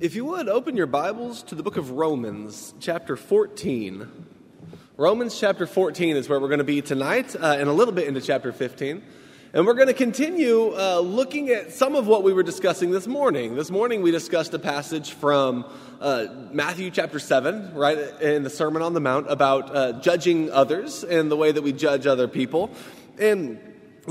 If you would, open your Bibles to the book of Romans, chapter 14. Romans chapter 14 is where we're going to be tonight, uh, and a little bit into chapter 15. And we're going to continue uh, looking at some of what we were discussing this morning. This morning we discussed a passage from uh, Matthew chapter 7, right in the Sermon on the Mount, about uh, judging others and the way that we judge other people. And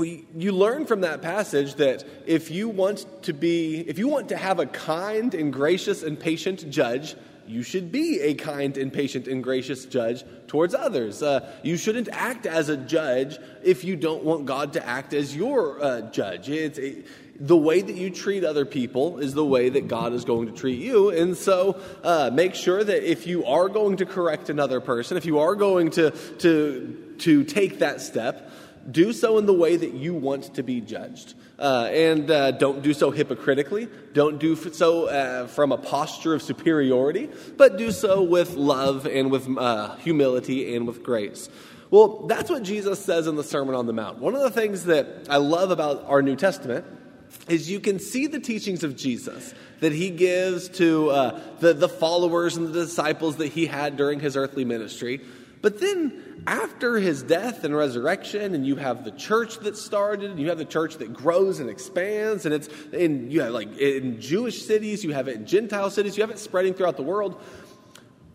you learn from that passage that if you want to be, if you want to have a kind and gracious and patient judge, you should be a kind and patient and gracious judge towards others. Uh, you shouldn't act as a judge if you don't want God to act as your uh, judge. It's a, the way that you treat other people is the way that God is going to treat you. And so uh, make sure that if you are going to correct another person, if you are going to, to, to take that step, do so in the way that you want to be judged. Uh, and uh, don't do so hypocritically. Don't do so uh, from a posture of superiority, but do so with love and with uh, humility and with grace. Well, that's what Jesus says in the Sermon on the Mount. One of the things that I love about our New Testament is you can see the teachings of Jesus that he gives to uh, the, the followers and the disciples that he had during his earthly ministry. But then after his death and resurrection, and you have the church that started, and you have the church that grows and expands, and it's in you have like in Jewish cities, you have it in Gentile cities, you have it spreading throughout the world.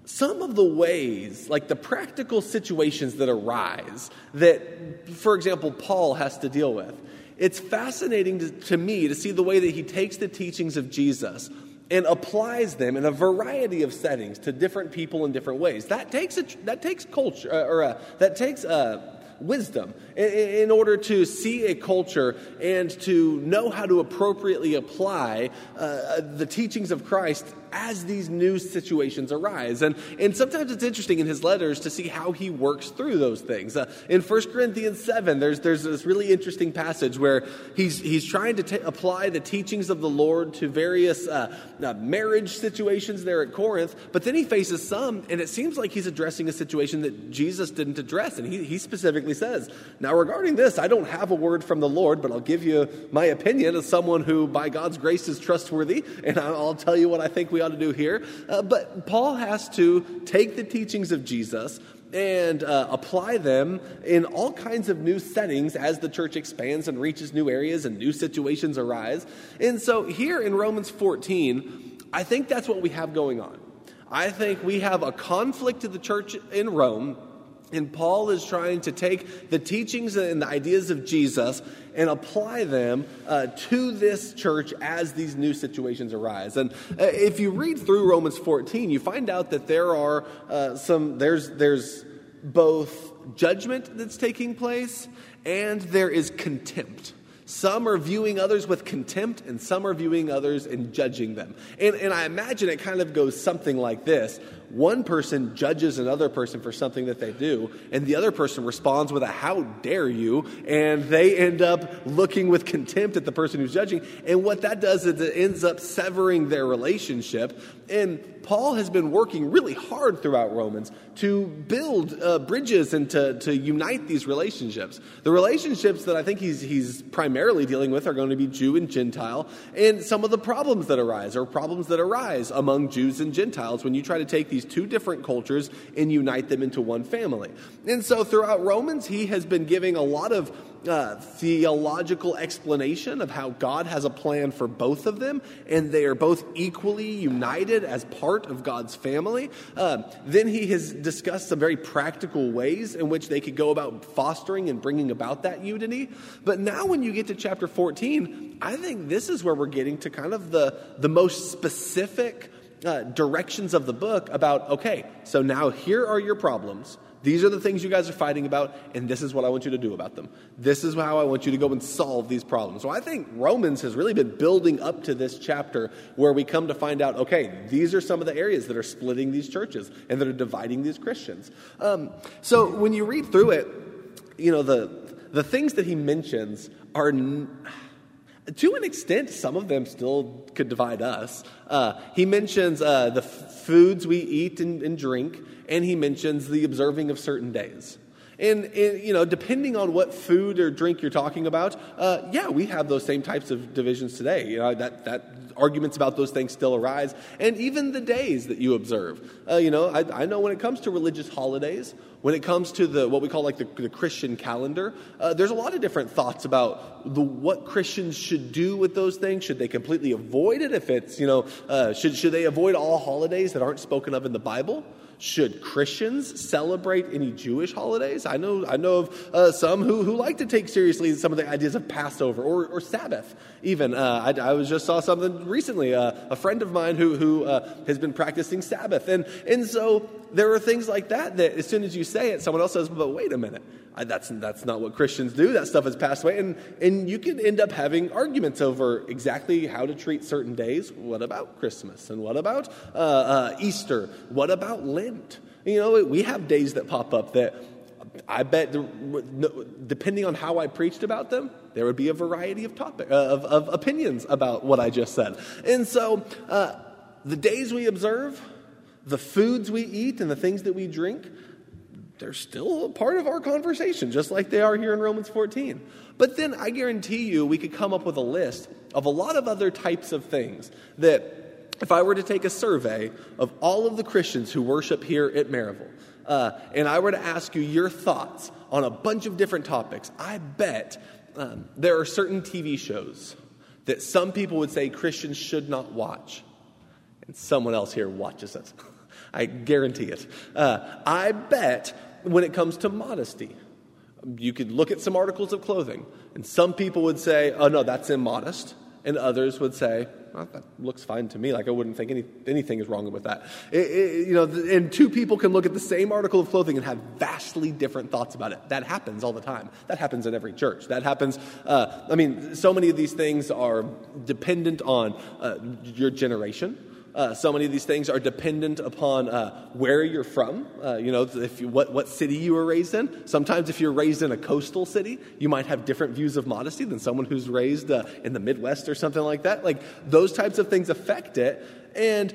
Some of the ways, like the practical situations that arise, that, for example, Paul has to deal with, it's fascinating to, to me to see the way that he takes the teachings of Jesus and applies them in a variety of settings to different people in different ways. That takes a, that takes culture uh, or uh, that takes uh, wisdom in, in, order to see a culture and to know how to appropriately apply uh, the teachings of Christ as these new situations arise. And, and sometimes it's interesting in his letters to see how he works through those things. Uh, in 1 Corinthians 7, there's, there's this really interesting passage where he's, he's trying to t- apply the teachings of the Lord to various uh, uh, marriage situations there at Corinth, but then he faces some, and it seems like he's addressing a situation that Jesus didn't address. And he, he specifically says, Now, regarding this, I don't have a word from the Lord, but I'll give you my opinion as someone who, by God's grace, is trustworthy, and I'll tell you what I think we ought to do here. Uh, but Paul has to take the teachings of Jesus and uh, apply them in all kinds of new settings as the church expands and reaches new areas and new situations arise. And so here in Romans 14, I think that's what we have going on. I think we have a conflict of the church in Rome and Paul is trying to take the teachings and the ideas of Jesus and apply them uh, to this church as these new situations arise. And uh, if you read through Romans 14, you find out that there are uh, some, there's, there's both judgment that's taking place and there is contempt. Some are viewing others with contempt, and some are viewing others and judging them. And, and I imagine it kind of goes something like this one person judges another person for something that they do, and the other person responds with a how dare you, and they end up looking with contempt at the person who's judging. And what that does is it ends up severing their relationship. And Paul has been working really hard throughout Romans to build uh, bridges and to, to unite these relationships. The relationships that I think he's, he's primarily dealing with are going to be Jew and Gentile, and some of the problems that arise are problems that arise among Jews and Gentiles when you try to take these two different cultures and unite them into one family. And so throughout Romans, he has been giving a lot of uh, theological explanation of how God has a plan for both of them, and they are both equally united as part of God's family. Uh, then he has discussed some very practical ways in which they could go about fostering and bringing about that unity. But now, when you get to chapter 14, I think this is where we're getting to kind of the, the most specific uh, directions of the book about okay, so now here are your problems. These are the things you guys are fighting about, and this is what I want you to do about them. This is how I want you to go and solve these problems. So I think Romans has really been building up to this chapter where we come to find out okay, these are some of the areas that are splitting these churches and that are dividing these Christians. Um, so when you read through it, you know, the, the things that he mentions are. N- to an extent, some of them still could divide us. Uh, he mentions uh, the f- foods we eat and, and, drink, and he mentions the observing of certain days. And, and, you know, depending on what food or drink you're talking about, uh, yeah, we have those same types of divisions today. You know, that, that arguments about those things still arise, and even the days that you observe. Uh, you know, I, I, know when it comes to religious holidays, when it comes to the what we call like the, the Christian calendar, uh, there's a lot of different thoughts about the, what Christians should do with those things. Should they completely avoid it? If it's you know, uh, should should they avoid all holidays that aren't spoken of in the Bible? Should Christians celebrate any Jewish holidays? I know, I know of uh, some who, who like to take seriously some of the ideas of Passover or, or Sabbath, even. Uh, I, I was just saw something recently, uh, a friend of mine who, who uh, has been practicing Sabbath. And, and so there are things like that that as soon as you say it, someone else says, but wait a minute. I, that's, that's not what Christians do. That stuff has passed away. And, and you can end up having arguments over exactly how to treat certain days. What about Christmas? And what about uh, uh, Easter? What about Lent? You know, we have days that pop up that I bet, depending on how I preached about them, there would be a variety of topic uh, of, of opinions about what I just said. And so, uh, the days we observe, the foods we eat, and the things that we drink, they're still a part of our conversation, just like they are here in Romans 14. But then I guarantee you, we could come up with a list of a lot of other types of things that, if I were to take a survey of all of the Christians who worship here at Maryville, uh, and I were to ask you your thoughts on a bunch of different topics, I bet um, there are certain TV shows that some people would say Christians should not watch, and someone else here watches it. I guarantee it. Uh, I bet when it comes to modesty, you could look at some articles of clothing, and some people would say, oh, no, that's immodest. And others would say, well, that looks fine to me. Like I wouldn't think any, anything is wrong with that. It, it, you know, and two people can look at the same article of clothing and have vastly different thoughts about it. That happens all the time. That happens in every church. That happens. Uh, I mean, so many of these things are dependent on uh, your generation uh, so many of these things are dependent upon uh, where you're from. Uh, you know, if you, what, what city you were raised in. Sometimes, if you're raised in a coastal city, you might have different views of modesty than someone who's raised uh, in the Midwest or something like that. Like, those types of things affect it. And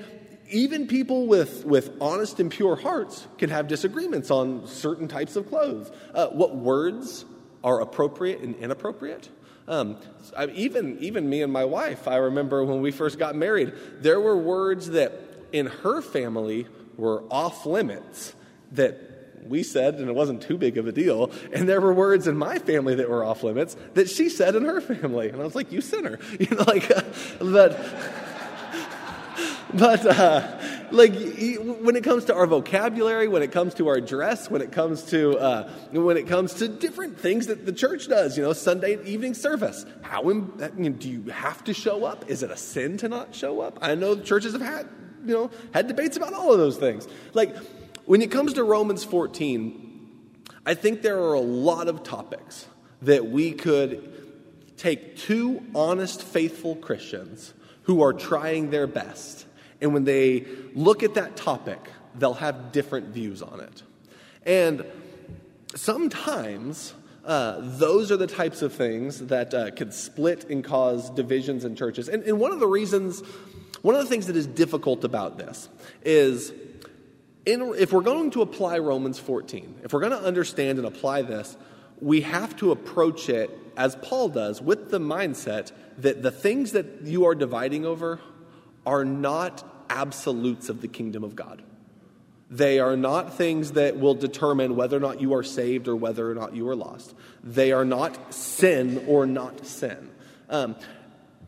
even people with, with honest and pure hearts can have disagreements on certain types of clothes. Uh, what words are appropriate and inappropriate? Um, I, even, even me and my wife, I remember when we first got married, there were words that in her family were off limits that we said, and it wasn't too big of a deal. And there were words in my family that were off limits that she said in her family. And I was like, you sinner. You know, like, uh, but, but, uh, like when it comes to our vocabulary, when it comes to our dress, when it comes to uh, when it comes to different things that the church does, you know, Sunday evening service. How you know, do you have to show up? Is it a sin to not show up? I know churches have had you know had debates about all of those things. Like when it comes to Romans 14, I think there are a lot of topics that we could take two honest, faithful Christians who are trying their best and when they look at that topic, they'll have different views on it. And sometimes uh, those are the types of things that uh, could split and cause divisions in churches. And, and one of the reasons, one of the things that is difficult about this is in, if we're going to apply Romans 14, if we're going to understand and apply this, we have to approach it as Paul does with the mindset that the things that you are dividing over are not absolutes of the kingdom of God. They are not things that will determine whether or not you are saved or whether or not you are lost. They are not sin or not sin. Um,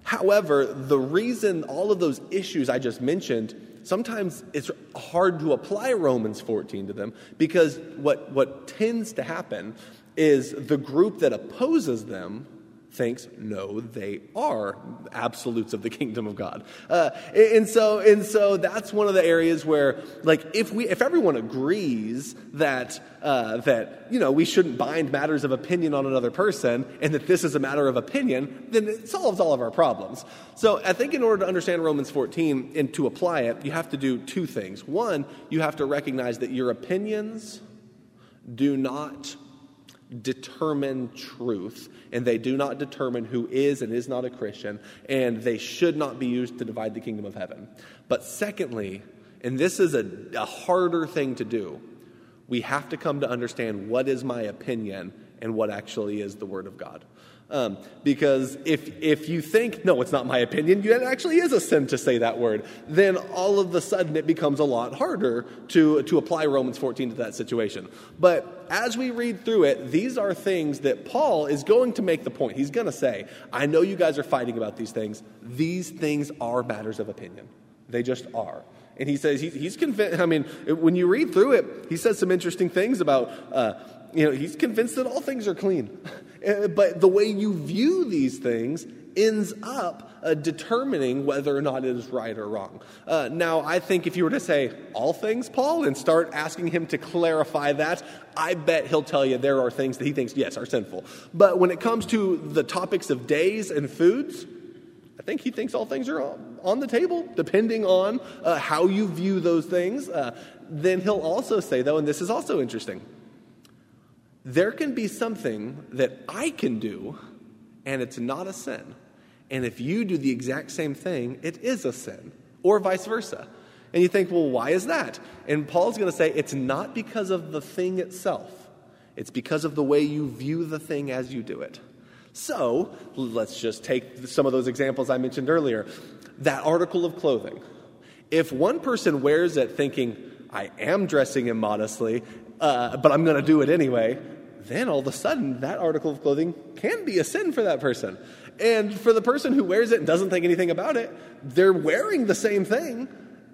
however, the reason all of those issues I just mentioned, sometimes it's hard to apply Romans 14 to them because what, what tends to happen is the group that opposes them thinks no they are absolutes of the kingdom of god. Uh, and so and so that's one of the areas where like if we if everyone agrees that uh, that you know we shouldn't bind matters of opinion on another person and that this is a matter of opinion then it solves all of our problems. So i think in order to understand romans 14 and to apply it you have to do two things. One you have to recognize that your opinions do not determine truth, and they do not determine who is and is not a Christian, and they should not be used to divide the kingdom of heaven. But secondly, and this is a, a harder thing to do, we have to come to understand what is my opinion and what actually is the Word of God. Um, because if, if you think, no, it's not my opinion, it actually is a sin to say that word, then all of a sudden it becomes a lot harder to, to apply Romans 14 to that situation. But as we read through it, these are things that Paul is going to make the point. He's going to say, I know you guys are fighting about these things. These things are matters of opinion, they just are. And he says, he, he's convinced, I mean, when you read through it, he says some interesting things about, uh, you know, he's convinced that all things are clean. Uh, but the way you view these things ends up uh, determining whether or not it is right or wrong. Uh, now, I think if you were to say all things, Paul, and start asking him to clarify that, I bet he'll tell you there are things that he thinks, yes, are sinful. But when it comes to the topics of days and foods, I think he thinks all things are on the table, depending on uh, how you view those things. Uh, then he'll also say, though, and this is also interesting there can be something that I can do, and it's not a sin. And if you do the exact same thing, it is a sin, or vice versa. And you think, well, why is that? And Paul's going to say it's not because of the thing itself, it's because of the way you view the thing as you do it. So let's just take some of those examples I mentioned earlier. That article of clothing. If one person wears it thinking, I am dressing immodestly, uh, but I'm going to do it anyway, then all of a sudden that article of clothing can be a sin for that person. And for the person who wears it and doesn't think anything about it, they're wearing the same thing,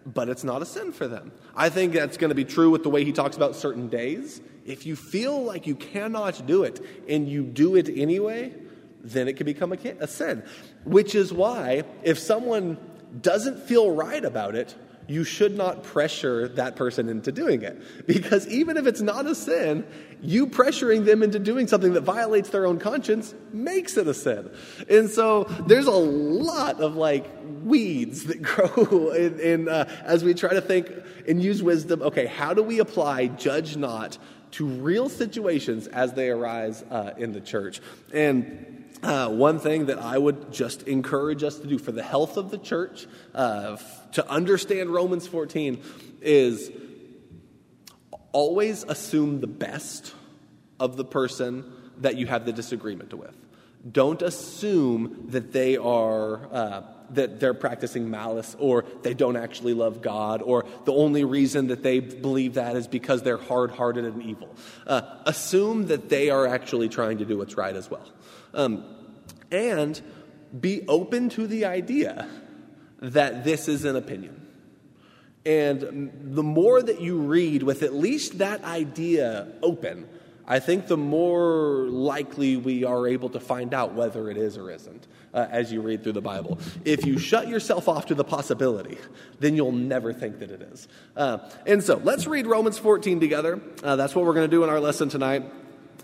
but it's not a sin for them. I think that's going to be true with the way he talks about certain days. If you feel like you cannot do it and you do it anyway, then it can become a, a sin. Which is why, if someone doesn't feel right about it, you should not pressure that person into doing it. Because even if it's not a sin, you pressuring them into doing something that violates their own conscience makes it a sin. And so there's a lot of like weeds that grow in, in uh, as we try to think and use wisdom. Okay, how do we apply judge not to real situations as they arise uh, in the church? And uh, one thing that I would just encourage us to do for the health of the church, uh, to understand Romans 14, is always assume the best of the person that you have the disagreement with. Don't assume that they are. Uh, that they're practicing malice or they don't actually love God or the only reason that they believe that is because they're hard hearted and evil. Uh, assume that they are actually trying to do what's right as well. Um, and be open to the idea that this is an opinion. And the more that you read with at least that idea open, I think the more likely we are able to find out whether it is or isn't uh, as you read through the Bible. If you shut yourself off to the possibility, then you'll never think that it is. Uh, and so let's read Romans 14 together. Uh, that's what we're going to do in our lesson tonight.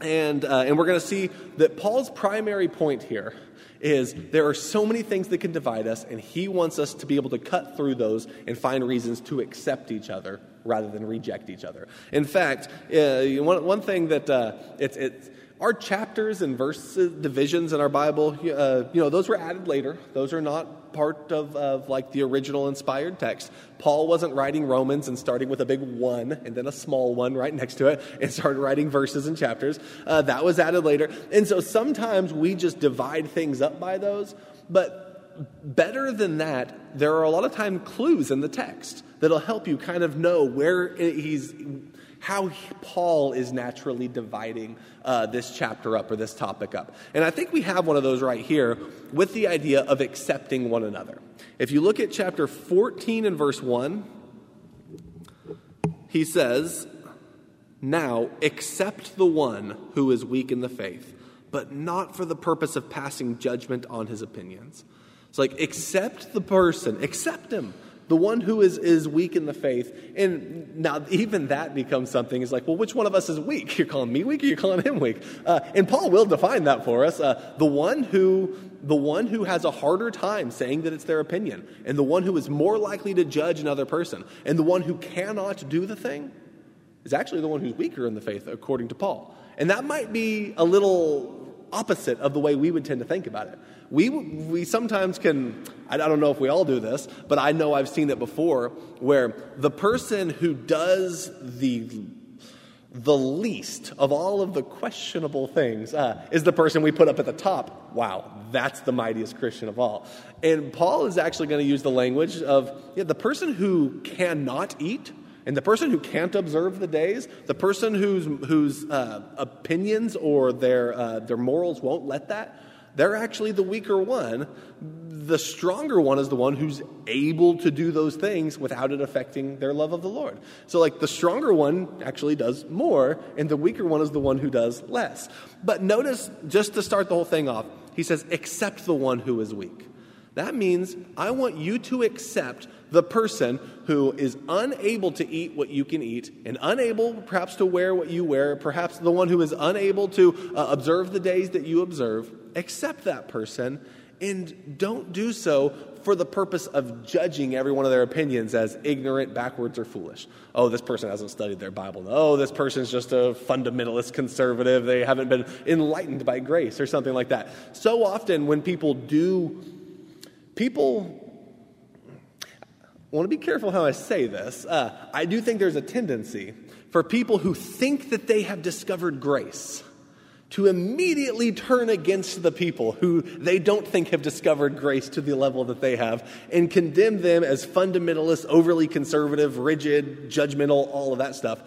And, uh, and we're going to see that Paul's primary point here is there are so many things that can divide us, and he wants us to be able to cut through those and find reasons to accept each other rather than reject each other. In fact, uh, one, one thing that uh, it's, it's our chapters and verses divisions in our Bible, uh, you know, those were added later. Those are not part of, of like the original inspired text. Paul wasn't writing Romans and starting with a big one and then a small one right next to it and started writing verses and chapters. Uh, that was added later. And so sometimes we just divide things up by those. But better than that, there are a lot of time clues in the text that'll help you kind of know where he's how Paul is naturally dividing uh, this chapter up or this topic up. And I think we have one of those right here with the idea of accepting one another. If you look at chapter 14 and verse 1, he says, Now accept the one who is weak in the faith, but not for the purpose of passing judgment on his opinions. It's like, accept the person, accept him the one who is, is weak in the faith. And now, even that becomes something. Is like, well, which one of us is weak? You're calling me weak, or you're calling him weak? Uh, and Paul will define that for us. Uh, the one who the one who has a harder time saying that it's their opinion, and the one who is more likely to judge another person, and the one who cannot do the thing, is actually the one who's weaker in the faith, according to Paul. And that might be a little opposite of the way we would tend to think about it. We, we sometimes can, I don't know if we all do this, but I know I've seen it before, where the person who does the the least of all of the questionable things uh, is the person we put up at the top. Wow, that's the mightiest Christian of all. And Paul is actually going to use the language of yeah, the person who cannot eat and the person who can't observe the days, the person whose, whose uh, opinions or their, uh, their morals won't let that, they're actually the weaker one. The stronger one is the one who's able to do those things without it affecting their love of the Lord. So, like, the stronger one actually does more, and the weaker one is the one who does less. But notice, just to start the whole thing off, he says, accept the one who is weak. That means I want you to accept the person who is unable to eat what you can eat and unable perhaps to wear what you wear, perhaps the one who is unable to uh, observe the days that you observe. Accept that person and don't do so for the purpose of judging every one of their opinions as ignorant, backwards, or foolish. Oh, this person hasn't studied their Bible. Oh, this person's just a fundamentalist conservative. They haven't been enlightened by grace or something like that. So often, when people do people want to be careful how I say this. Uh, I do think there's a tendency for people who think that they have discovered grace to immediately turn against the people who they don't think have discovered grace to the level that they have and condemn them as fundamentalist, overly conservative, rigid, judgmental, all of that stuff.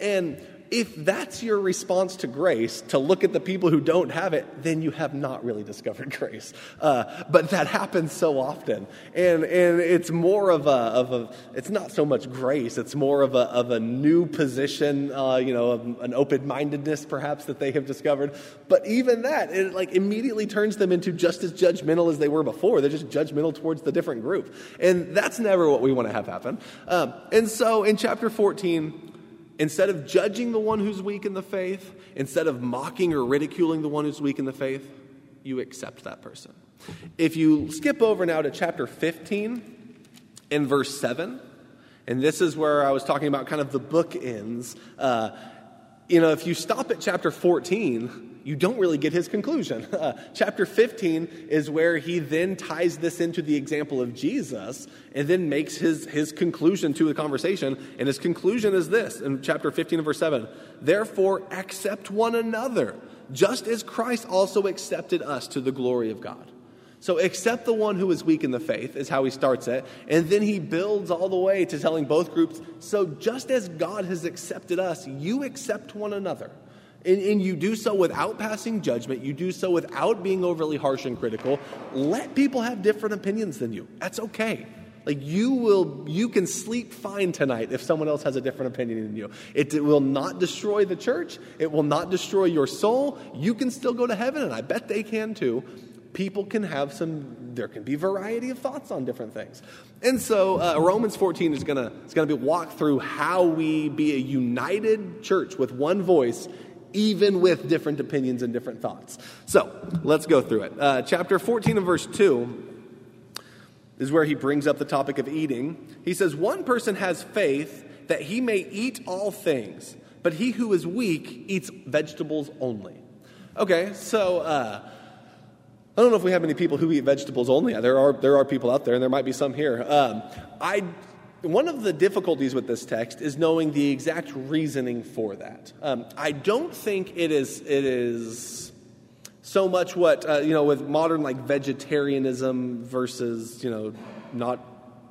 And if that's your response to grace, to look at the people who don't have it, then you have not really discovered grace. Uh, but that happens so often. And, and it's more of a, of a, it's not so much grace, it's more of a, of a new position, uh, you know, an open mindedness perhaps that they have discovered. But even that, it like immediately turns them into just as judgmental as they were before. They're just judgmental towards the different group. And that's never what we want to have happen. Um, and so in chapter 14, Instead of judging the one who's weak in the faith, instead of mocking or ridiculing the one who's weak in the faith, you accept that person. If you skip over now to chapter 15 in verse 7, and this is where I was talking about kind of the bookends. Uh, you know, if you stop at chapter 14, you don't really get his conclusion. Uh, chapter 15 is where he then ties this into the example of Jesus and then makes his, his conclusion to the conversation. And his conclusion is this in chapter 15 and verse 7 Therefore, accept one another, just as Christ also accepted us to the glory of God. So, accept the one who is weak in the faith, is how he starts it. And then he builds all the way to telling both groups so, just as God has accepted us, you accept one another. And, and, you do so without passing judgment. You do so without being overly harsh and critical. Let people have different opinions than you. That's okay. Like you will, you can sleep fine tonight if someone else has a different opinion than you. It, it will not destroy the church. It will not destroy your soul. You can still go to heaven, and I bet they can too. People can have some. There can be variety of thoughts on different things, and so uh, Romans 14 is gonna is gonna be walk through how we be a united church with one voice even with different opinions and different thoughts. So let's go through it. Uh, chapter 14 and verse 2 is where he brings up the topic of eating. He says, One person has faith that he may eat all things, but he who is weak eats vegetables only. Okay, so. Uh, I don't know if we have many people who eat vegetables only. There are, there are people out there, and there might be some here. Um, I one of the difficulties with this text is knowing the exact reasoning for that. Um, I don't think it is it is so much what uh, you know with modern like vegetarianism versus you know not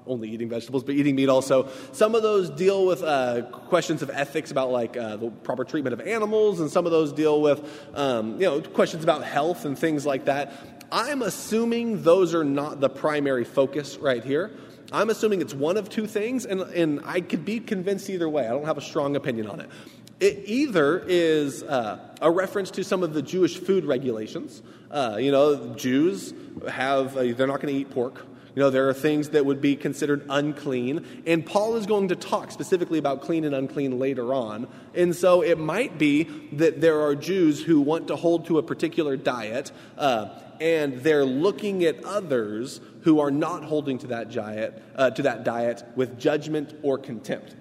only eating vegetables but eating meat also. Some of those deal with uh, questions of ethics about like uh, the proper treatment of animals, and some of those deal with um, you know questions about health and things like that. I'm assuming those are not the primary focus right here. I'm assuming it's one of two things, and, and I could be convinced either way. I don't have a strong opinion on it. It either is uh, a reference to some of the Jewish food regulations. Uh, you know, Jews have, uh, they're not going to eat pork. You know, there are things that would be considered unclean, and Paul is going to talk specifically about clean and unclean later on. And so it might be that there are Jews who want to hold to a particular diet, uh, and they're looking at others who are not holding to that diet, uh, to that diet with judgment or contempt.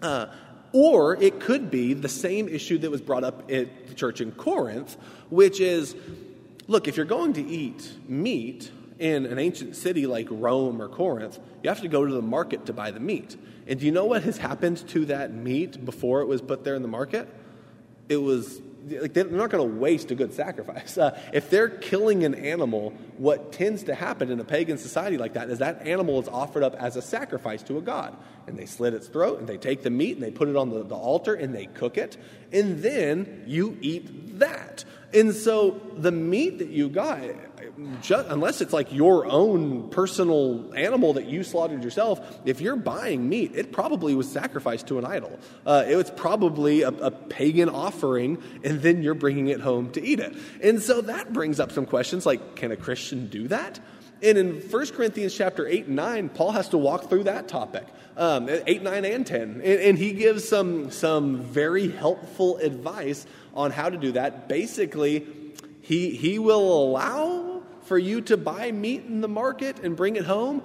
Uh, or it could be the same issue that was brought up at the church in Corinth, which is look, if you're going to eat meat in an ancient city like Rome or Corinth, you have to go to the market to buy the meat. And do you know what has happened to that meat before it was put there in the market? it was like they're not going to waste a good sacrifice. Uh, if they're killing an animal, what tends to happen in a pagan society like that is that animal is offered up as a sacrifice to a god. And they slit its throat, and they take the meat, and they put it on the, the altar, and they cook it, and then you eat that. And so the meat that you got, just, unless it's like your own personal animal that you slaughtered yourself, if you're buying meat, it probably was sacrificed to an idol. Uh, it was probably a, a, pagan offering, and then you're bringing it home to eat it. And so that brings up some questions like can a Christian do that? And in 1 Corinthians chapter 8 and 9, Paul has to walk through that topic. Um, 8, 9, and 10. And, and he gives some, some very helpful advice on how to do that. Basically, he, he will allow for you to buy meat in the market and bring it home,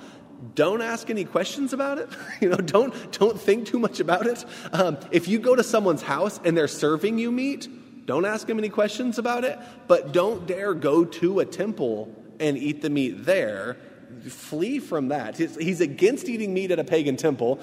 don't ask any questions about it. you know, don't don't think too much about it. Um, if you go to someone's house and they're serving you meat, don't ask them any questions about it. But don't dare go to a temple and eat the meat there. Flee from that. He's, he's against eating meat at a pagan temple.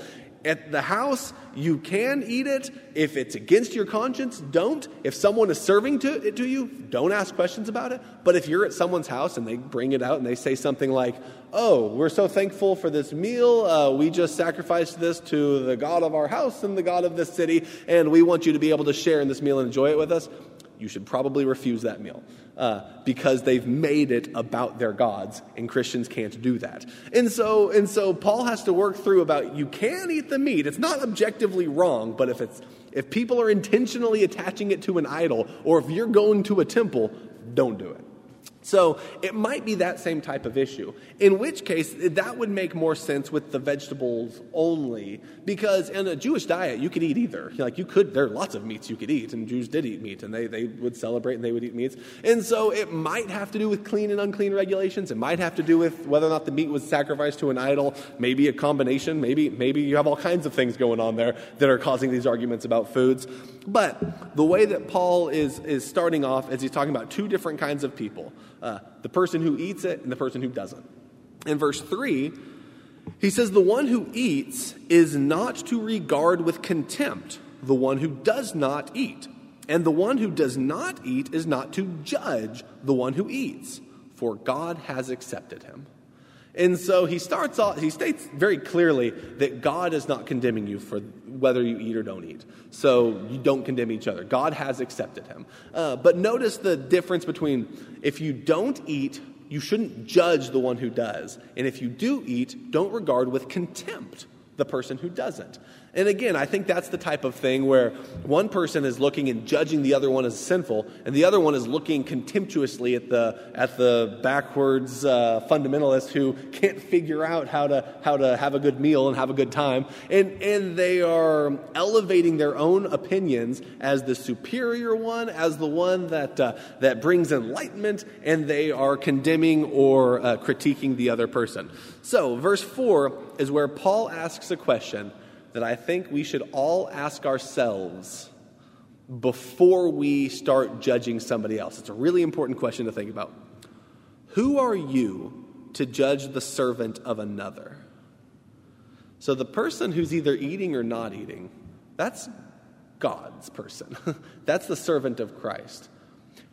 At the house, you can eat it. If it's against your conscience, don't. If someone is serving to, it to you, don't ask questions about it. But if you're at someone's house and they bring it out and they say something like, Oh, we're so thankful for this meal. Uh, we just sacrificed this to the God of our house and the God of this city, and we want you to be able to share in this meal and enjoy it with us you should probably refuse that meal uh, because they've made it about their gods, and Christians can't do that. And so, and so Paul has to work through about you can eat the meat. It's not objectively wrong, but if it's if people are intentionally attaching it to an idol, or if you're going to a temple, don't do it. So it might be that same type of issue, in which case that would make more sense with the vegetables only, because in a Jewish diet you could eat either. Like you could, there are lots of meats you could eat, and Jews did eat meat, and they, they would celebrate and they would eat meats. And so it might have to do with clean and unclean regulations. It might have to do with whether or not the meat was sacrificed to an idol, maybe a combination, maybe, maybe you have all kinds of things going on there that are causing these arguments about foods. But the way that Paul is, is starting off is he's talking about two different kinds of people uh, the person who eats it and the person who doesn't. In verse 3, he says, The one who eats is not to regard with contempt the one who does not eat. And the one who does not eat is not to judge the one who eats, for God has accepted him. And so he starts off, he states very clearly that God is not condemning you for whether you eat or don't eat. So you don't condemn each other. God has accepted him. Uh, but notice the difference between if you don't eat, you shouldn't judge the one who does. And if you do eat, don't regard with contempt the person who doesn't. And again, I think that's the type of thing where one person is looking and judging the other one as sinful, and the other one is looking contemptuously at the, at the backwards uh, fundamentalist who can't figure out how to, how to have a good meal and have a good time. And, and they are elevating their own opinions as the superior one, as the one that, uh, that brings enlightenment, and they are condemning or uh, critiquing the other person. So, verse 4 is where Paul asks a question that I think we should all ask ourselves before we start judging somebody else. It's a really important question to think about. Who are you to judge the servant of another? So, the person who's either eating or not eating, that's God's person. that's the servant of Christ.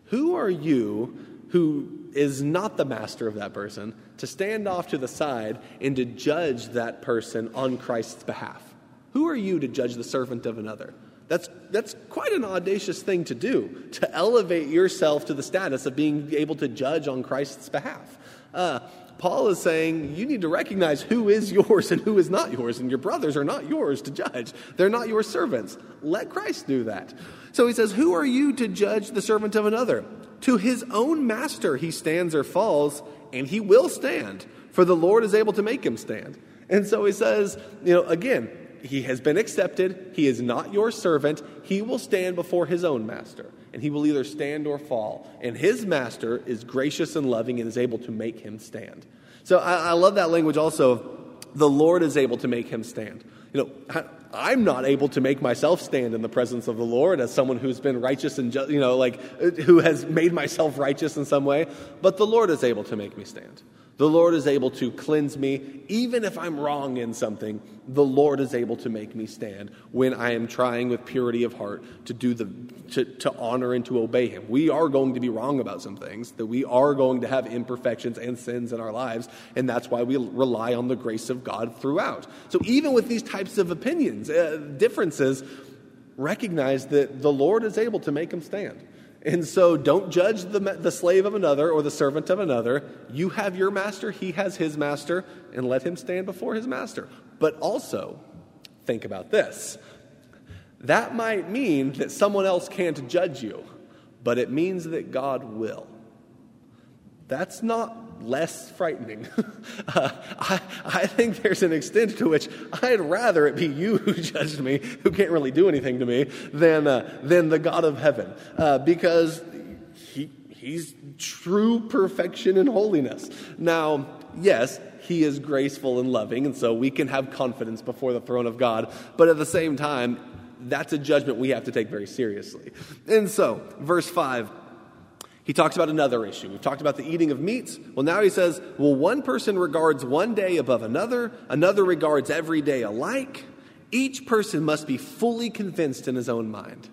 Who are you who is not the master of that person to stand off to the side and to judge that person on Christ's behalf? Who are you to judge the servant of another? That's, that's quite an audacious thing to do, to elevate yourself to the status of being able to judge on Christ's behalf. Uh, Paul is saying you need to recognize who is yours and who is not yours, and your brothers are not yours to judge. They're not your servants. Let Christ do that. So he says, Who are you to judge the servant of another? To his own master he stands or falls, and he will stand, for the Lord is able to make him stand. And so he says, you know, again, he has been accepted. He is not your servant. He will stand before his own master, and he will either stand or fall. And his master is gracious and loving and is able to make him stand. So I, I love that language also. The Lord is able to make him stand. You know, I'm not able to make myself stand in the presence of the Lord as someone who's been righteous and you know, like uh, who has made myself righteous in some way, but the Lord is able to make me stand. The Lord is able to cleanse me. Even if I'm wrong in something, the Lord is able to make me stand when I am trying with purity of heart to do the to, to honor and to obey him. We are going to be wrong about some things, that we are going to have imperfections and sins in our lives, and that's why we rely on the grace of God throughout. So even with these types of opinions, uh, differences, recognize that the Lord is able to make them stand. And so don't judge the, the slave of another or the servant of another. You have your master, he has his master, and let him stand before his master. But also, think about this. That might mean that someone else can't judge you, but it means that God will. That's not less frightening. uh, I, I, think there's an extent to which I'd rather it be you who judged me, who can't really do anything to me, than, uh, than the God of heaven. Uh, because he, he's true perfection and holiness. Now, yes, he is graceful and loving, and so we can have confidence before the throne of God. But at the same time, that's a judgment we have to take very seriously. And so, verse 5 he talks about another issue. We've talked about the eating of meats. Well, now he says, well, one person regards one day above another, another regards every day alike. Each person must be fully convinced in his own mind.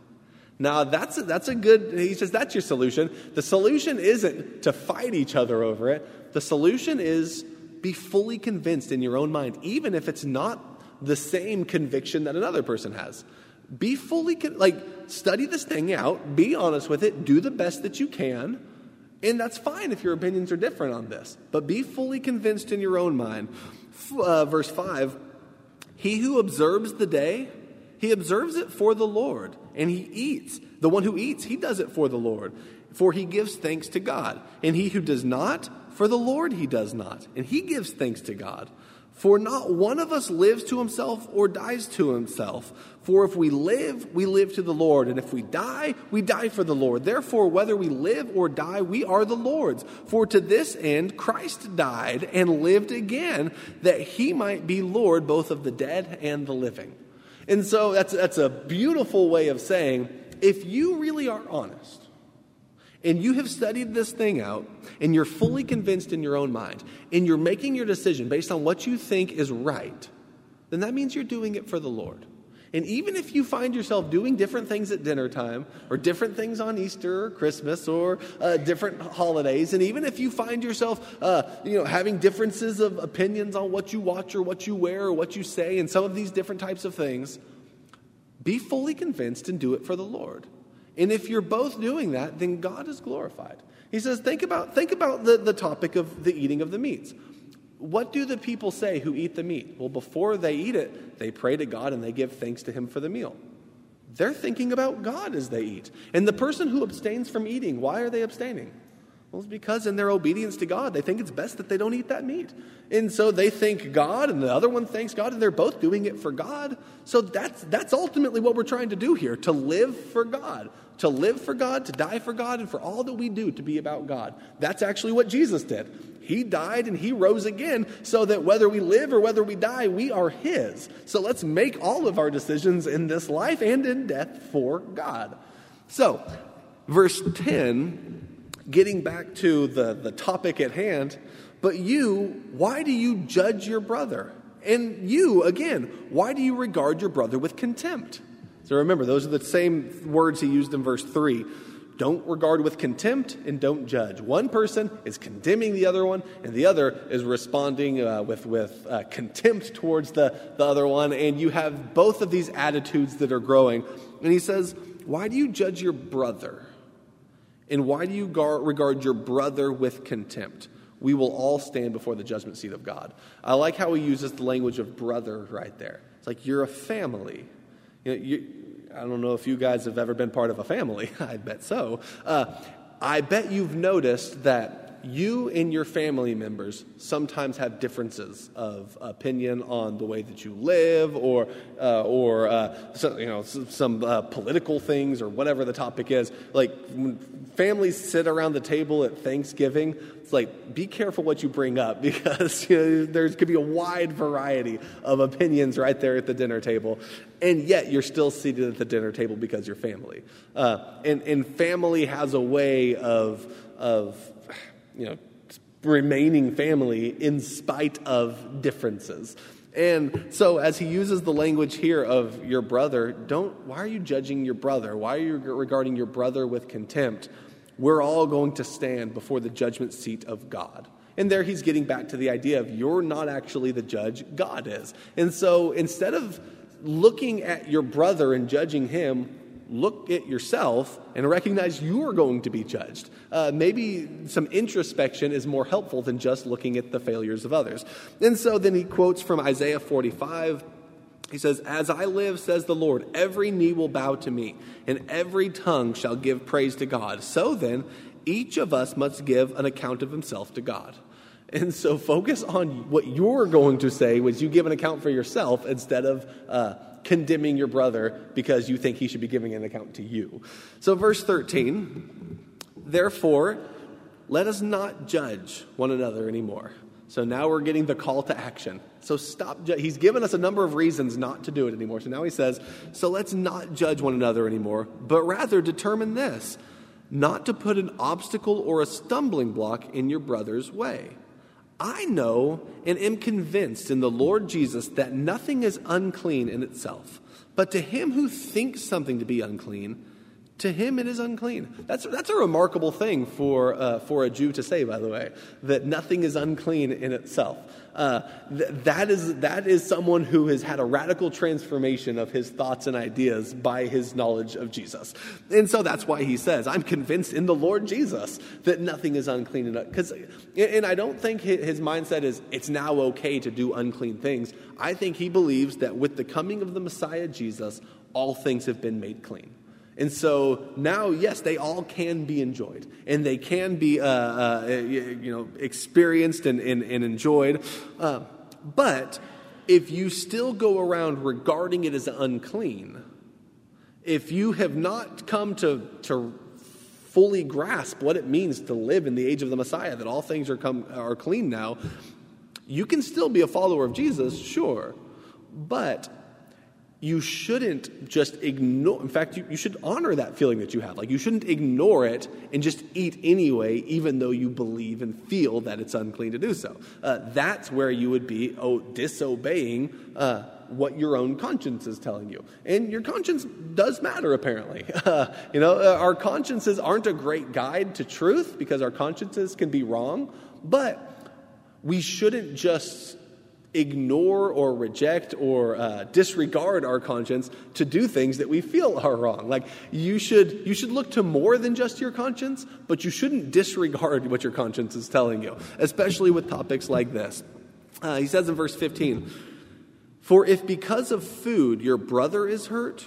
Now, that's a, that's a good, he says, that's your solution. The solution isn't to fight each other over it. The solution is be fully convinced in your own mind, even if it's not the same conviction that another person has. Be fully, like, study this thing out, be honest with it, do the best that you can, and that's fine if your opinions are different on this. But be fully convinced in your own mind. Uh, verse 5 He who observes the day, he observes it for the Lord, and he eats. The one who eats, he does it for the Lord, for he gives thanks to God. And he who does not, for the Lord he does not, and he gives thanks to God. For not one of us lives to himself or dies to himself. For if we live, we live to the Lord, and if we die, we die for the Lord. Therefore, whether we live or die, we are the Lord's. For to this end Christ died and lived again, that he might be Lord both of the dead and the living. And so that's, that's a beautiful way of saying if you really are honest, and you have studied this thing out, and you're fully convinced in your own mind, and you're making your decision based on what you think is right, then that means you're doing it for the Lord. And even if you find yourself doing different things at dinner time, or different things on Easter or Christmas or uh, different holidays, and even if you find yourself, uh, you know, having differences of opinions on what you watch or what you wear or what you say, and some of these different types of things, be fully convinced and do it for the Lord. And if you're both doing that, then God is glorified. He says, think about, think about the, the topic of the eating of the meats. What do the people say who eat the meat? Well, before they eat it, they pray to God and they give thanks to Him for the meal. They're thinking about God as they eat. And the person who abstains from eating, why are they abstaining? Well, it's because in their obedience to God, they think it's best that they don't eat that meat. And so they thank God, and the other one thanks God, and they're both doing it for God. So that's, that's ultimately what we're trying to do here to live for God. To live for God, to die for God, and for all that we do to be about God. That's actually what Jesus did. He died and he rose again so that whether we live or whether we die, we are His. So let's make all of our decisions in this life and in death for God. So, verse 10 getting back to the, the topic at hand, but you, why do you judge your brother? And you, again, why do you regard your brother with contempt? So remember, those are the same words he used in verse 3. Don't regard with contempt and don't judge. One person is condemning the other one, and the other is responding uh, with, with uh, contempt towards the, the other one. And you have both of these attitudes that are growing. And he says, Why do you judge your brother? And why do you regard your brother with contempt? We will all stand before the judgment seat of God. I like how he uses the language of brother right there. It's like you're a family. You know, you, I don't know if you guys have ever been part of a family. I bet so. Uh, I bet you've noticed that you and your family members sometimes have differences of opinion on the way that you live or, uh, or uh, so, you know, some uh, political things or whatever the topic is. Like when families sit around the table at Thanksgiving, it's like be careful what you bring up because you know, there could be a wide variety of opinions right there at the dinner table. And yet you're still seated at the dinner table because you're family. Uh, and, and family has a way of, of you know, remaining family in spite of differences. And so, as he uses the language here of your brother, don't, why are you judging your brother? Why are you regarding your brother with contempt? We're all going to stand before the judgment seat of God. And there he's getting back to the idea of you're not actually the judge, God is. And so, instead of looking at your brother and judging him, look at yourself and recognize you are going to be judged. Uh, maybe some introspection is more helpful than just looking at the failures of others. And so then he quotes from Isaiah 45. He says, As I live, says the Lord, every knee will bow to me, and every tongue shall give praise to God. So then, each of us must give an account of himself to God. And so focus on what you're going to say when you give an account for yourself instead of uh, condemning your brother because you think he should be giving an account to you. So, verse 13, therefore, let us not judge one another anymore. So now we're getting the call to action. So stop. Ju- he's given us a number of reasons not to do it anymore. So now he says, so let's not judge one another anymore, but rather determine this not to put an obstacle or a stumbling block in your brother's way. I know and am convinced in the Lord Jesus that nothing is unclean in itself, but to him who thinks something to be unclean, to him it is unclean. That's, that's a remarkable thing for, uh, for a Jew to say, by the way, that nothing is unclean in itself. Uh, th- that, is, that is someone who has had a radical transformation of his thoughts and ideas by his knowledge of Jesus. And so that's why he says, I'm convinced in the Lord Jesus that nothing is unclean enough. Because, and I don't think his mindset is, it's now okay to do unclean things. I think he believes that with the coming of the Messiah Jesus, all things have been made clean. And so now, yes, they all can be enjoyed, and they can be, uh, uh, you know, experienced and, and, and enjoyed. Uh, but if you still go around regarding it as unclean, if you have not come to, to fully grasp what it means to live in the age of the Messiah, that all things are, come, are clean now, you can still be a follower of Jesus, sure, but you shouldn't just ignore in fact you, you should honor that feeling that you have. Like you shouldn't ignore it and just eat anyway even though you believe and feel that it's unclean to do so. Uh, that's where you would be oh disobeying uh, what your own conscience is telling you. And your conscience does matter apparently. Uh, you know uh, our consciences aren't a great guide to truth because our consciences can be wrong but we shouldn't just ignore or reject or uh, disregard our conscience to do things that we feel are wrong. Like you should you should look to more than just your conscience but you shouldn't disregard what your conscience is telling you especially with topics like this. Uh, he says in verse 15 for if because of food your brother is hurt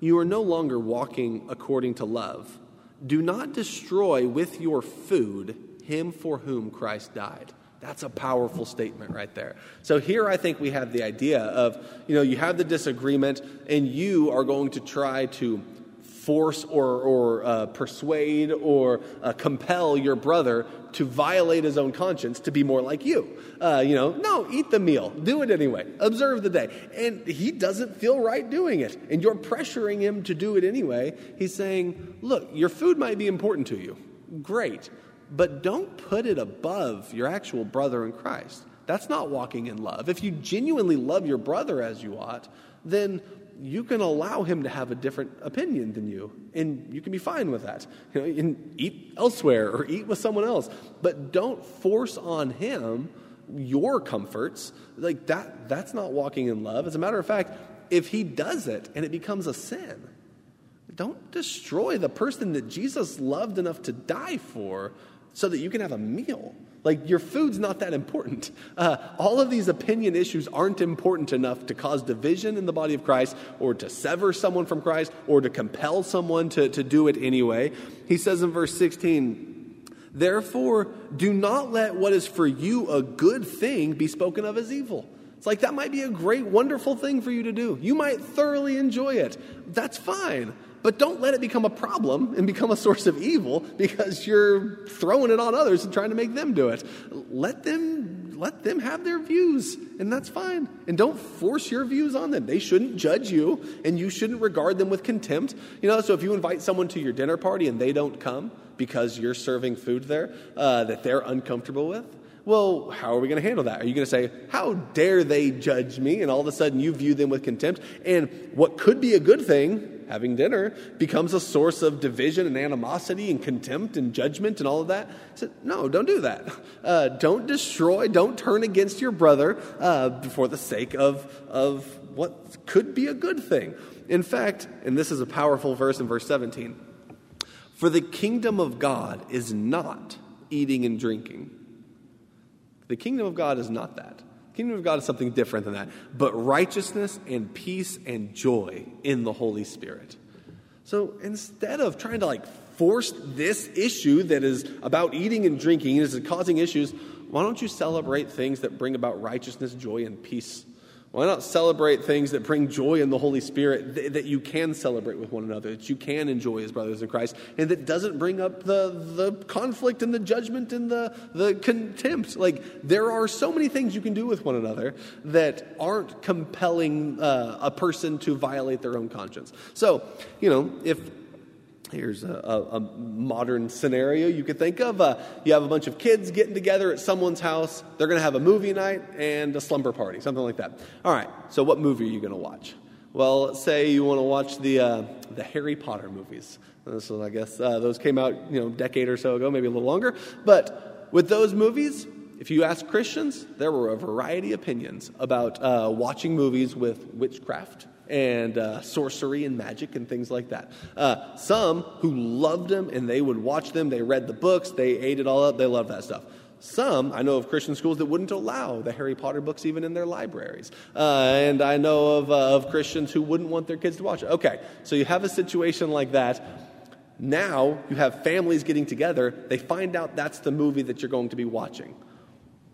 you are no longer walking according to love. Do not destroy with your food him for whom christ died that's a powerful statement right there. So here I think we have the idea of, you know, you have the disagreement and you are going to try to force or, or uh, persuade or uh, compel your brother to violate his own conscience to be more like you. Uh, you know, no, eat the meal. Do it anyway. Observe the day. And he doesn't feel right doing it. And you're pressuring him to do it anyway. He's saying, look, your food might be important to you. Great but don't put it above your actual brother in Christ. That's not walking in love. If you genuinely love your brother as you ought, then you can allow him to have a different opinion than you, and you can be fine with that. You know, and eat elsewhere or eat with someone else, but don't force on him your comforts. Like that, that's not walking in love. As a matter of fact, if he does it and it becomes a sin, don't destroy the person that Jesus loved enough to die for so that you can have a meal. Like, your food's not that important. Uh, all of these opinion issues aren't important enough to cause division in the body of Christ or to sever someone from Christ or to compel someone to, to do it anyway. He says in verse 16, Therefore, do not let what is for you a good thing be spoken of as evil. It's like that might be a great, wonderful thing for you to do. You might thoroughly enjoy it. That's fine. But don't let it become a problem and become a source of evil because you're throwing it on others and trying to make them do it. Let them let them have their views, and that's fine. And don't force your views on them. They shouldn't judge you, and you shouldn't regard them with contempt. You know, so if you invite someone to your dinner party and they don't come because you're serving food there uh, that they're uncomfortable with, well, how are we going to handle that? Are you going to say, How dare they judge me? And all of a sudden you view them with contempt. And what could be a good thing having dinner becomes a source of division and animosity and contempt and judgment and all of that. I said, no, don't do that. Uh, don't destroy, don't turn against your brother uh, for the sake of, of what could be a good thing. In fact, and this is a powerful verse in verse 17 for the kingdom of God is not eating and drinking. The kingdom of God is not that. The Kingdom of God is something different than that, but righteousness and peace and joy in the Holy Spirit. So instead of trying to like force this issue that is about eating and drinking and is causing issues, why don't you celebrate things that bring about righteousness, joy, and peace why not celebrate things that bring joy in the Holy Spirit th- that you can celebrate with one another, that you can enjoy as brothers in Christ, and that doesn't bring up the, the conflict and the judgment and the, the contempt? Like, there are so many things you can do with one another that aren't compelling uh, a person to violate their own conscience. So, you know, if Here's a, a, a, modern scenario you could think of. Uh, you have a bunch of kids getting together at someone's house. They're going to have a movie night and a slumber party, something like that. All right, so what movie are you going to watch? Well, say you want to watch the, uh, the Harry Potter movies. So I guess uh, those came out, you know, a decade or so ago, maybe a little longer. But with those movies, if you ask Christians, there were a variety of opinions about uh, watching movies with witchcraft and uh, sorcery and magic and things like that. Uh, some who loved them and they would watch them, they read the books, they ate it all up, they loved that stuff. Some, I know of Christian schools that wouldn't allow the Harry Potter books even in their libraries. Uh, and I know of, uh, of Christians who wouldn't want their kids to watch it. Okay, so you have a situation like that. Now you have families getting together, they find out that's the movie that you're going to be watching.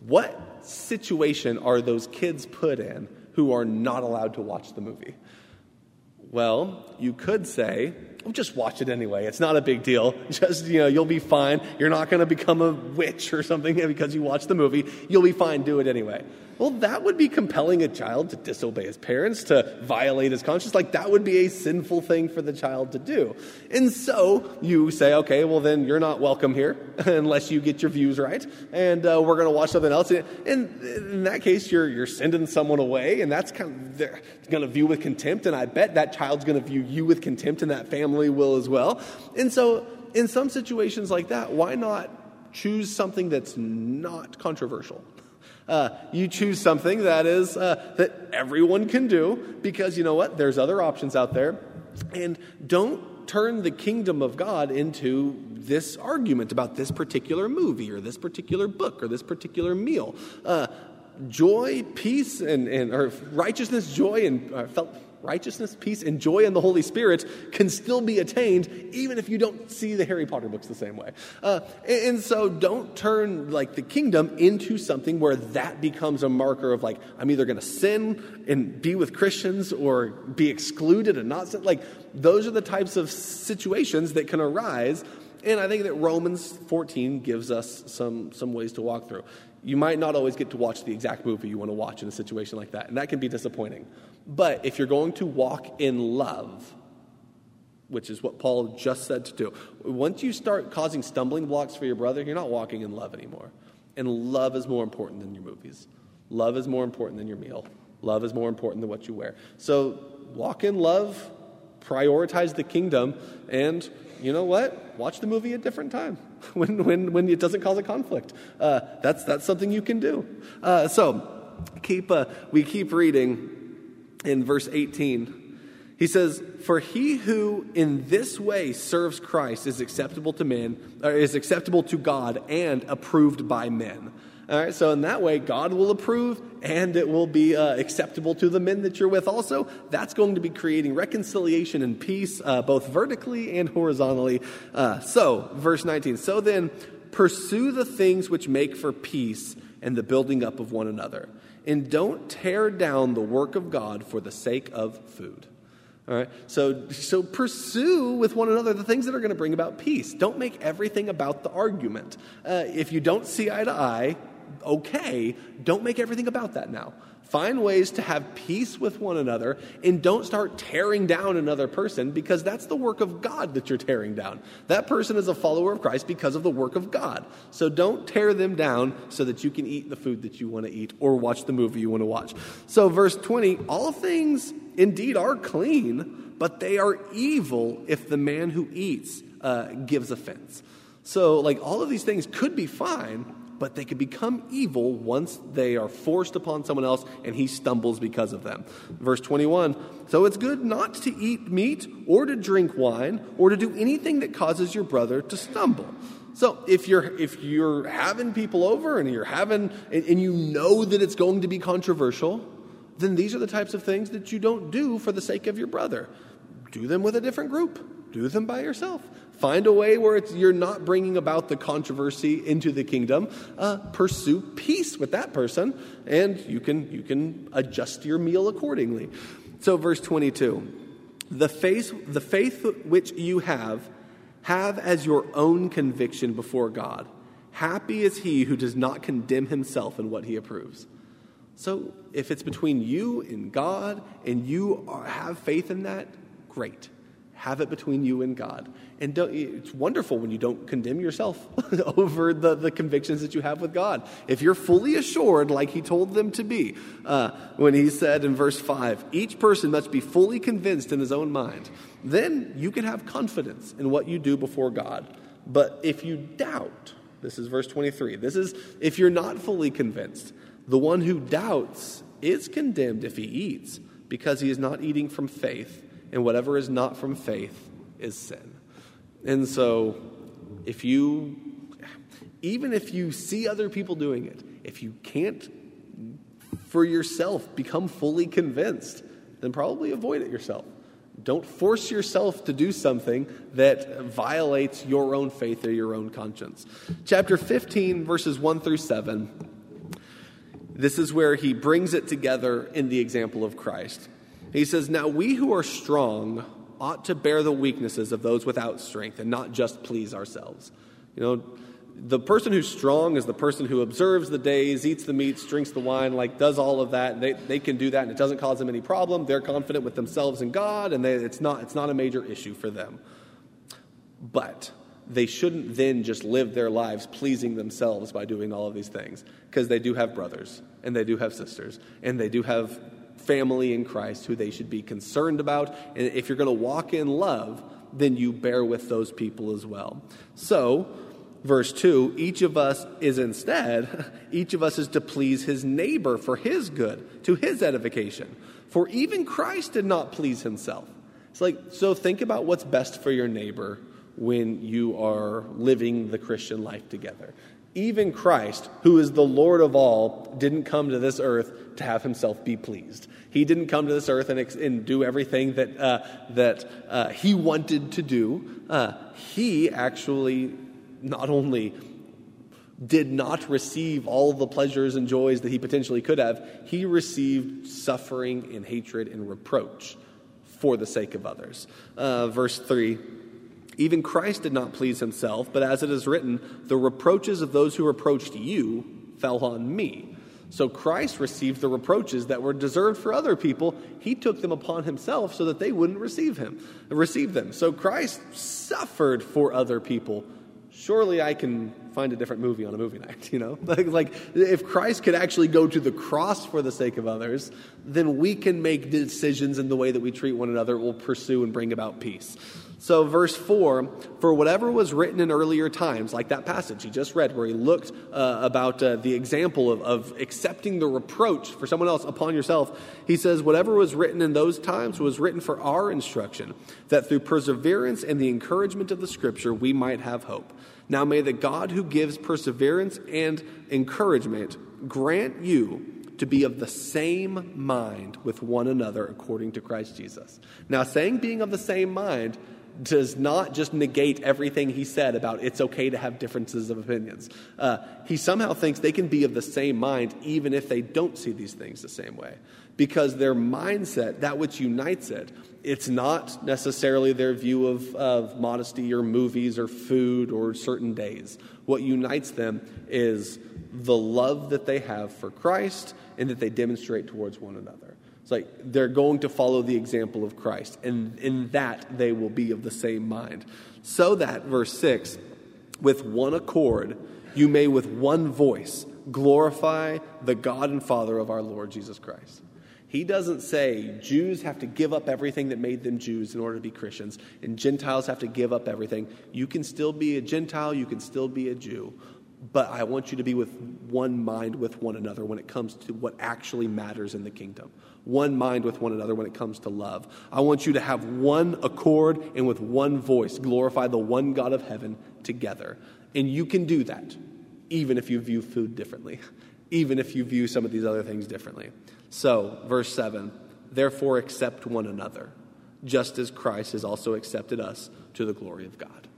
What situation are those kids put in who are not allowed to watch the movie? Well, you could say, well, just watch it anyway. It's not a big deal. Just, you know, you'll be fine. You're not going to become a witch or something because you watch the movie. You'll be fine. Do it anyway. Well, that would be compelling a child to disobey his parents, to violate his conscience. Like, that would be a sinful thing for the child to do. And so you say, okay, well, then you're not welcome here unless you get your views right, and uh, we're going to watch something else. And in that case, you're, you're sending someone away, and that's kind of, they're going to view with contempt, and I bet that child's going to view you with contempt, in that family will as well. And so, in some situations like that, why not choose something that's not controversial? Uh, you choose something that is uh, that everyone can do because you know what? There's other options out there, and don't turn the kingdom of God into this argument about this particular movie or this particular book or this particular meal. Uh, joy, peace, and, and or righteousness, joy, and uh, felt righteousness, peace, and joy in the Holy Spirit can still be attained even if you don't see the Harry Potter books the same way. Uh, and, and, so don't turn like the kingdom into something where that becomes a marker of like, I'm either going to sin and be with Christians or be excluded and not sin. Like, those are the types of situations that can arise. And I think that Romans 14 gives us some, some ways to walk through. You might not always get to watch the exact movie you want to watch in a situation like that, and that can be disappointing. But if you're going to walk in love, which is what Paul just said to do, once you start causing stumbling blocks for your brother, you're not walking in love anymore. And love is more important than your movies. Love is more important than your meal. Love is more important than what you wear. So walk in love, prioritize the kingdom, and you know what? Watch the movie at a different time when, when, when it doesn't cause a conflict. Uh, that's, that's something you can do. Uh, so keep, uh, we keep reading in verse 18. He says, For he who in this way serves Christ is acceptable to men, or is acceptable to God and approved by men. All right, so in that way, God will approve and it will be uh, acceptable to the men that you're with also. That's going to be creating reconciliation and peace, uh, both vertically and horizontally. Uh, so, verse 19. So then, pursue the things which make for peace and the building up of one another and don't tear down the work of God for the sake of food. All right? So, so pursue with one another the things that are going to bring about peace. Don't make everything about the argument. Uh, if you don't see eye to eye, okay, don't make everything about that now. Find ways to have peace with one another and don't start tearing down another person because that's the work of God that you're tearing down. That person is a follower of Christ because of the work of God. So don't tear them down so that you can eat the food that you want to eat or watch the movie you want to watch. So, verse 20 all things indeed are clean, but they are evil if the man who eats uh, gives offense. So, like, all of these things could be fine but they can become evil once they are forced upon someone else and he stumbles because of them. Verse 21 So it's good not to eat meat or to drink wine or to do anything that causes your brother to stumble. So if you're if you're having people over and you're having and, and you know that it's going to be controversial, then these are the types of things that you don't do for the sake of your brother. Do them with a different group. Do them by yourself. Find a way where you're not bringing about the controversy into the kingdom. Uh, pursue peace with that person, and you can, you can adjust your meal accordingly. So, verse 22 the faith, the faith which you have, have as your own conviction before God. Happy is he who does not condemn himself in what he approves. So, if it's between you and God and you are, have faith in that, great. Have it between you and God. And it's wonderful when you don't condemn yourself over the, the convictions that you have with God. If you're fully assured, like he told them to be, uh, when he said in verse 5, each person must be fully convinced in his own mind, then you can have confidence in what you do before God. But if you doubt, this is verse 23, this is if you're not fully convinced, the one who doubts is condemned if he eats, because he is not eating from faith and whatever is not from faith is sin. And so, if you, even if you see other people doing it, if you can't for yourself become fully convinced, then probably avoid it yourself. Don't force yourself to do something that violates your own faith or your own conscience. Chapter 15, verses 1 through 7. This is where he brings it together in the example of Christ. He says, Now we who are strong ought to bear the weaknesses of those without strength and not just please ourselves. You know, the person who's strong is the person who observes the days, eats the meats, drinks the wine, like does all of that. They, they can do that and it doesn't cause them any problem. They're confident with themselves and God, and they, it's, not, it's not a major issue for them. But they shouldn't then just live their lives pleasing themselves by doing all of these things because they do have brothers and they do have sisters and they do have family in Christ who they should be concerned about. And if you're going to walk in love, then you bear with those people as well. So, verse 2 each of us is instead, each of us is to please his neighbor for his good, to his edification. For even Christ did not please himself. It's like, so think about what's best for your neighbor when you are living the Christian life together. Even Christ, who is the Lord of all, didn't come to this earth to have himself be pleased. He didn't come to this earth and, and do everything that, uh, that uh, he wanted to do. Uh, he actually not only did not receive all the pleasures and joys that he potentially could have, he received suffering and hatred and reproach for the sake of others. Uh, verse 3 Even Christ did not please himself, but as it is written, the reproaches of those who reproached you fell on me. So Christ received the reproaches that were deserved for other people. He took them upon himself so that they wouldn't receive him, receive them. So Christ suffered for other people. Surely I can find a different movie on a movie night, you know? Like, like if Christ could actually go to the cross for the sake of others, then we can make decisions in the way that we treat one another will pursue and bring about peace. So, verse 4 For whatever was written in earlier times, like that passage he just read, where he looked uh, about uh, the example of, of accepting the reproach for someone else upon yourself, he says, Whatever was written in those times was written for our instruction, that through perseverance and the encouragement of the scripture we might have hope. Now may the God who gives perseverance and encouragement grant you to be of the same mind with one another according to Christ Jesus. Now, saying being of the same mind does not just negate everything he said about it's okay to have differences of opinions. Uh, he somehow thinks they can be of the same mind even if they don't see these things the same way. Because their mindset, that which unites it, it's not necessarily their view of, of modesty or movies or food or certain days. What unites them is the love that they have for Christ and that they demonstrate towards one another. It's like they're going to follow the example of Christ, and in that they will be of the same mind. So that, verse 6, with one accord, you may with one voice glorify the God and Father of our Lord Jesus Christ. He doesn't say Jews have to give up everything that made them Jews in order to be Christians, and Gentiles have to give up everything. You can still be a Gentile, you can still be a Jew, but I want you to be with one mind with one another when it comes to what actually matters in the kingdom one mind with one another when it comes to love. I want you to have one accord and with one voice glorify the one God of heaven together. And you can do that even if you view food differently, even if you view some of these other things differently. So, verse 7 Therefore, accept one another, just as Christ has also accepted us to the glory of God.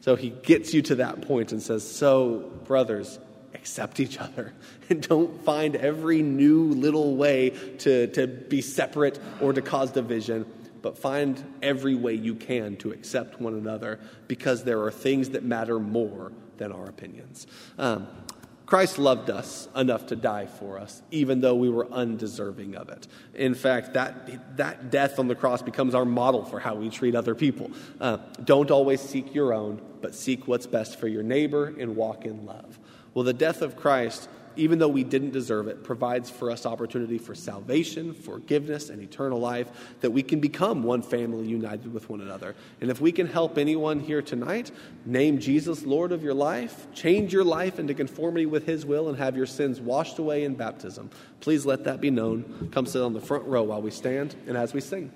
So he gets you to that point and says, So, brothers, accept each other and don't find every new little way to, to be separate or to cause division, but find every way you can to accept one another because there are things that matter more than our opinions. Um, Christ loved us enough to die for us, even though we were undeserving of it. In fact, that, that death on the cross becomes our model for how we treat other people. Uh, don't always seek your own, but seek what's best for your neighbor and walk in love. Well, the death of Christ, even though we didn't deserve it, provides for us opportunity for salvation, forgiveness, and eternal life, that we can become one family united with one another. And if we can help anyone here tonight, name Jesus Lord of your life, change your life into conformity with His will, and have your sins washed away in baptism, please let that be known. Come sit on the front row while we stand and as we sing.